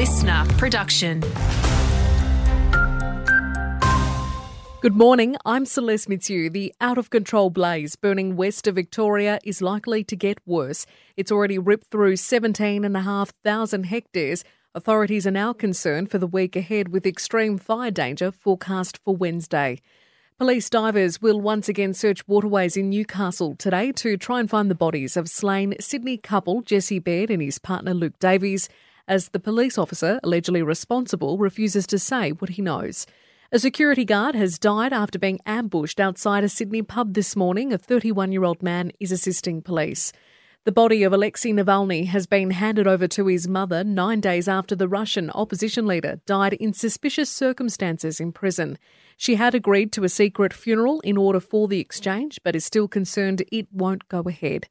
listener production. Good morning, I'm Celeste Mitsu. The out of control blaze burning west of Victoria is likely to get worse. It's already ripped through 17,500 hectares. Authorities are now concerned for the week ahead with extreme fire danger forecast for Wednesday. Police divers will once again search waterways in Newcastle today to try and find the bodies of slain Sydney couple Jesse Baird and his partner Luke Davies, as the police officer allegedly responsible refuses to say what he knows. A security guard has died after being ambushed outside a Sydney pub this morning. A 31 year old man is assisting police. The body of Alexei Navalny has been handed over to his mother nine days after the Russian opposition leader died in suspicious circumstances in prison. She had agreed to a secret funeral in order for the exchange, but is still concerned it won't go ahead.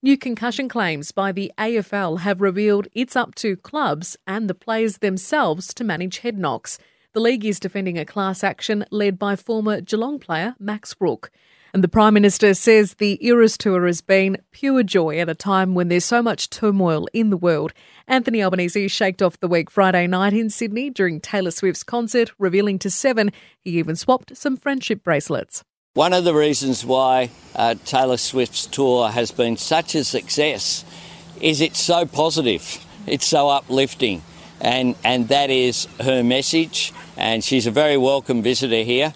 New concussion claims by the AFL have revealed it's up to clubs and the players themselves to manage head knocks. The league is defending a class action led by former Geelong player Max Rooke. And the Prime Minister says the Eras Tour has been pure joy at a time when there's so much turmoil in the world. Anthony Albanese shaked off the week Friday night in Sydney during Taylor Swift's concert, revealing to Seven he even swapped some friendship bracelets. One of the reasons why uh, Taylor Swift's tour has been such a success is it's so positive, it's so uplifting, and, and that is her message. And she's a very welcome visitor here.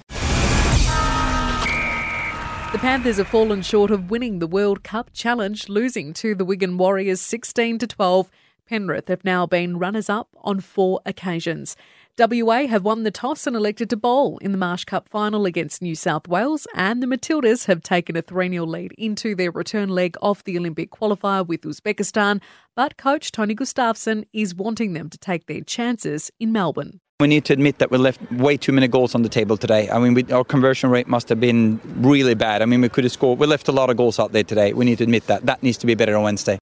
The Panthers have fallen short of winning the World Club Challenge, losing to the Wigan Warriors 16 to 12. Penrith have now been runners up on four occasions. WA have won the toss and elected to bowl in the Marsh Cup final against New South Wales, and the Matildas have taken a 3 0 lead into their return leg of the Olympic qualifier with Uzbekistan. But coach Tony Gustavsson is wanting them to take their chances in Melbourne. We need to admit that we left way too many goals on the table today. I mean, we, our conversion rate must have been really bad. I mean, we could have scored. We left a lot of goals out there today. We need to admit that. That needs to be better on Wednesday.